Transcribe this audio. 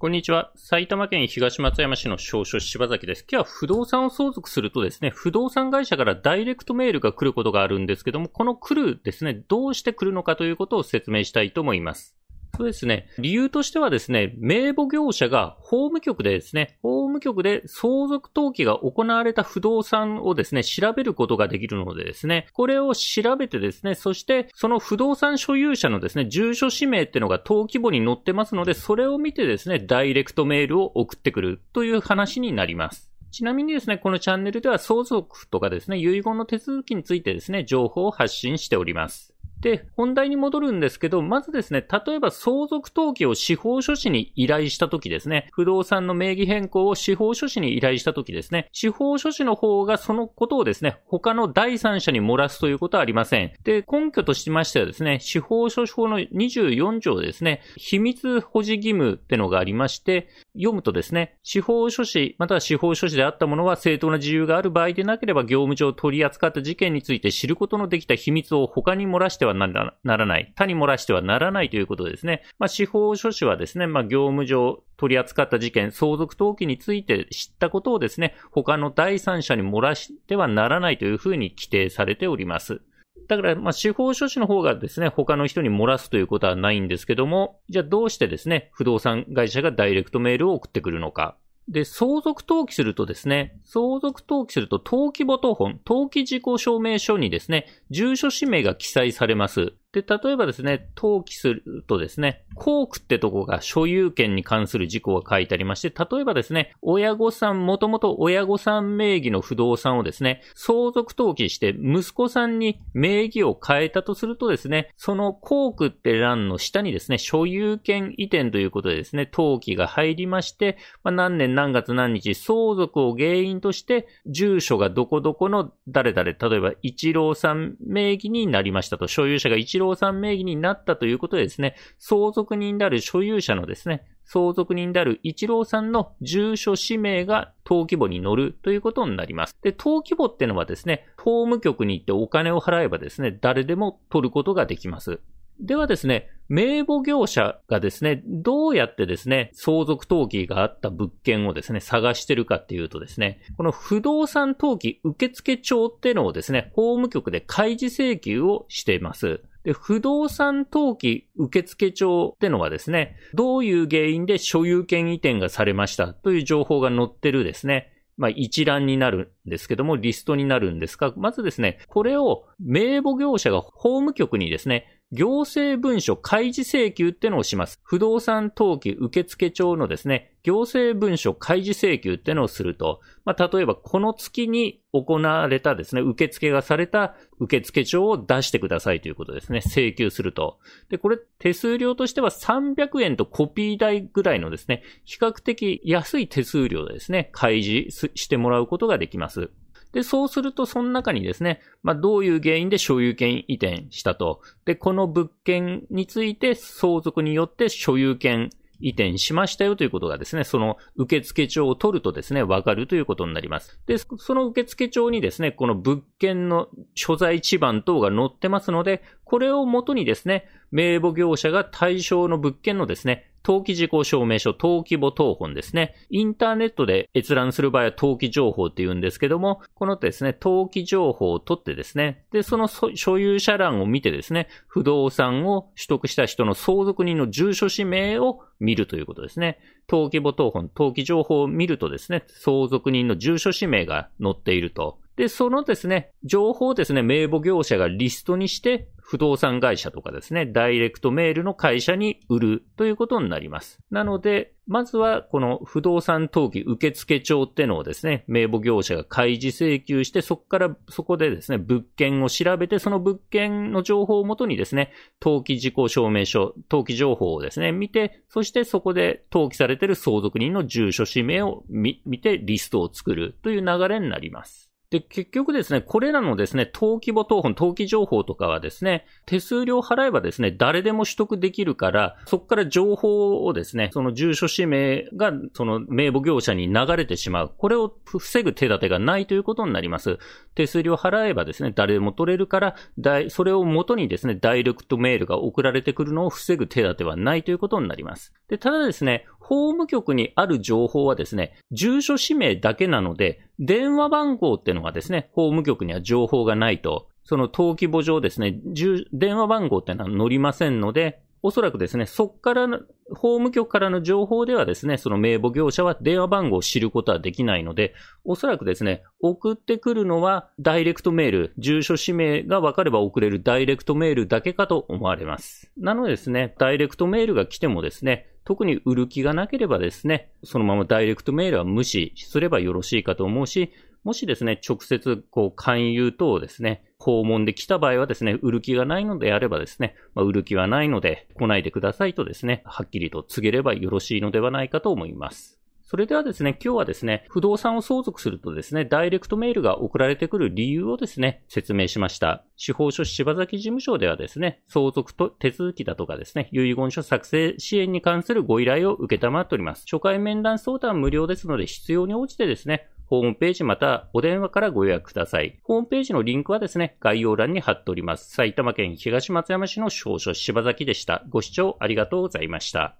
こんにちは。埼玉県東松山市の少々柴崎です。今日は不動産を相続するとですね、不動産会社からダイレクトメールが来ることがあるんですけども、この来るですね、どうして来るのかということを説明したいと思います。そうですね。理由としてはですね、名簿業者が法務局でですね、法務局で相続登記が行われた不動産をですね、調べることができるのでですね、これを調べてですね、そしてその不動産所有者のですね、住所氏名っていうのが登記簿に載ってますので、それを見てですね、ダイレクトメールを送ってくるという話になります。ちなみにですね、このチャンネルでは相続とかですね、遺言の手続きについてですね、情報を発信しております。で、本題に戻るんですけど、まずですね、例えば相続登記を司法書士に依頼したときですね、不動産の名義変更を司法書士に依頼したときですね、司法書士の方がそのことをですね、他の第三者に漏らすということはありません。で、根拠としましてはですね、司法書士法の24条ですね、秘密保持義務ってのがありまして、読むとですね、司法書士、または司法書士であったものは正当な自由がある場合でなければ業務上取り扱った事件について知ることのできた秘密を他に漏らしてははならない。他に漏らしてはならないということですね。まあ、司法書士はですね、まあ、業務上取り扱った事件、相続登記について知ったことをですね、他の第三者に漏らしてはならないというふうに規定されております。だから、まあ、司法書士の方がですね、他の人に漏らすということはないんですけども、じゃあどうしてですね、不動産会社がダイレクトメールを送ってくるのか。で、相続登記するとですね、相続登記すると登記簿等本、登記事項証明書にですね、住所氏名が記載されます。で、例えばですね、登記するとですね、校区ってとこが所有権に関する事項が書いてありまして、例えばですね、親御さん、もともと親御さん名義の不動産をですね、相続登記して息子さんに名義を変えたとするとですね、その校区って欄の下にですね、所有権移転ということでですね、登記が入りまして、まあ、何年何月何日相続を原因として、住所がどこどこの誰々、例えば一郎さん名義になりましたと、所有者が一郎さん名義になったということでですね、相続人である所有者のですね、相続人である一郎さんの住所氏名が登記簿に載るということになります。で、登記簿っていうのはですね、法務局に行ってお金を払えばですね、誰でも取ることができます。ではですね、名簿業者がですね、どうやってですね、相続登記があった物件をですね、探してるかっていうとですね、この不動産登記受付帳っていうのをですね、法務局で開示請求をしています。で、不動産登記受付帳ってのはですね、どういう原因で所有権移転がされましたという情報が載ってるですね、まあ、一覧になるんですけども、リストになるんですが、まずですね、これを名簿業者が法務局にですね、行政文書開示請求ってのをします。不動産登記受付帳のですね、行政文書開示請求ってのをすると、まあ、例えばこの月に行われたですね、受付がされた受付帳を出してくださいということですね、請求すると。で、これ手数料としては300円とコピー代ぐらいのですね、比較的安い手数料でですね、開示してもらうことができます。で、そうすると、その中にですね、まあ、どういう原因で所有権移転したと。で、この物件について相続によって所有権移転しましたよということがですね、その受付帳を取るとですね、わかるということになります。で、その受付帳にですね、この物件の所在地番等が載ってますので、これをもとにですね、名簿業者が対象の物件のですね、登記事項証明書、登記簿等本ですね。インターネットで閲覧する場合は登記情報って言うんですけども、このですね、登記情報を取ってですね、で、その所有者欄を見てですね、不動産を取得した人の相続人の住所氏名を見るということですね。登記簿等本、登記情報を見るとですね、相続人の住所氏名が載っていると。で、そのですね、情報をですね、名簿業者がリストにして、不動産会社とかですね、ダイレクトメールの会社に売るということになります。なので、まずはこの不動産登記受付帳ってのをですね、名簿業者が開示請求して、そこから、そこでですね、物件を調べて、その物件の情報をもとにですね、登記事項証明書、登記情報をですね、見て、そしてそこで登記されている相続人の住所氏名を見てリストを作るという流れになります。で、結局ですね、これらのですね、登記簿謄本、登記情報とかはですね、手数料払えばですね、誰でも取得できるから、そこから情報をですね、その住所氏名がその名簿業者に流れてしまう。これを防ぐ手立てがないということになります。手数料払えばですね、誰でも取れるから、それを元にですね、ダイレクトメールが送られてくるのを防ぐ手立てはないということになります。で、ただですね、法務局にある情報はですね、住所氏名だけなので、電話番号っていうのがですね、法務局には情報がないと、その登記簿上ですね、電話番号っていうのは載りませんので、おそらくですね、そっからの法務局からの情報ではですね、その名簿業者は電話番号を知ることはできないので、おそらくですね、送ってくるのはダイレクトメール、住所氏名が分かれば送れるダイレクトメールだけかと思われます。なのでですね、ダイレクトメールが来てもですね、特に売る気がなければですね、そのままダイレクトメールは無視すればよろしいかと思うし、もしですね、直接、こう、勧誘等ですね、訪問で来た場合はですね、売る気がないのであればですね、まあ、売る気はないので来ないでくださいとですね、はっきりと告げればよろしいのではないかと思います。それではですね、今日はですね、不動産を相続するとですね、ダイレクトメールが送られてくる理由をですね、説明しました。司法書柴崎事務所ではですね、相続と手続きだとかですね、遺言書作成支援に関するご依頼を受けたまっております。初回面談相談無料ですので、必要に応じてですね、ホームページまたお電話からご予約ください。ホームページのリンクはですね、概要欄に貼っております。埼玉県東松山市の少書柴崎でした。ご視聴ありがとうございました。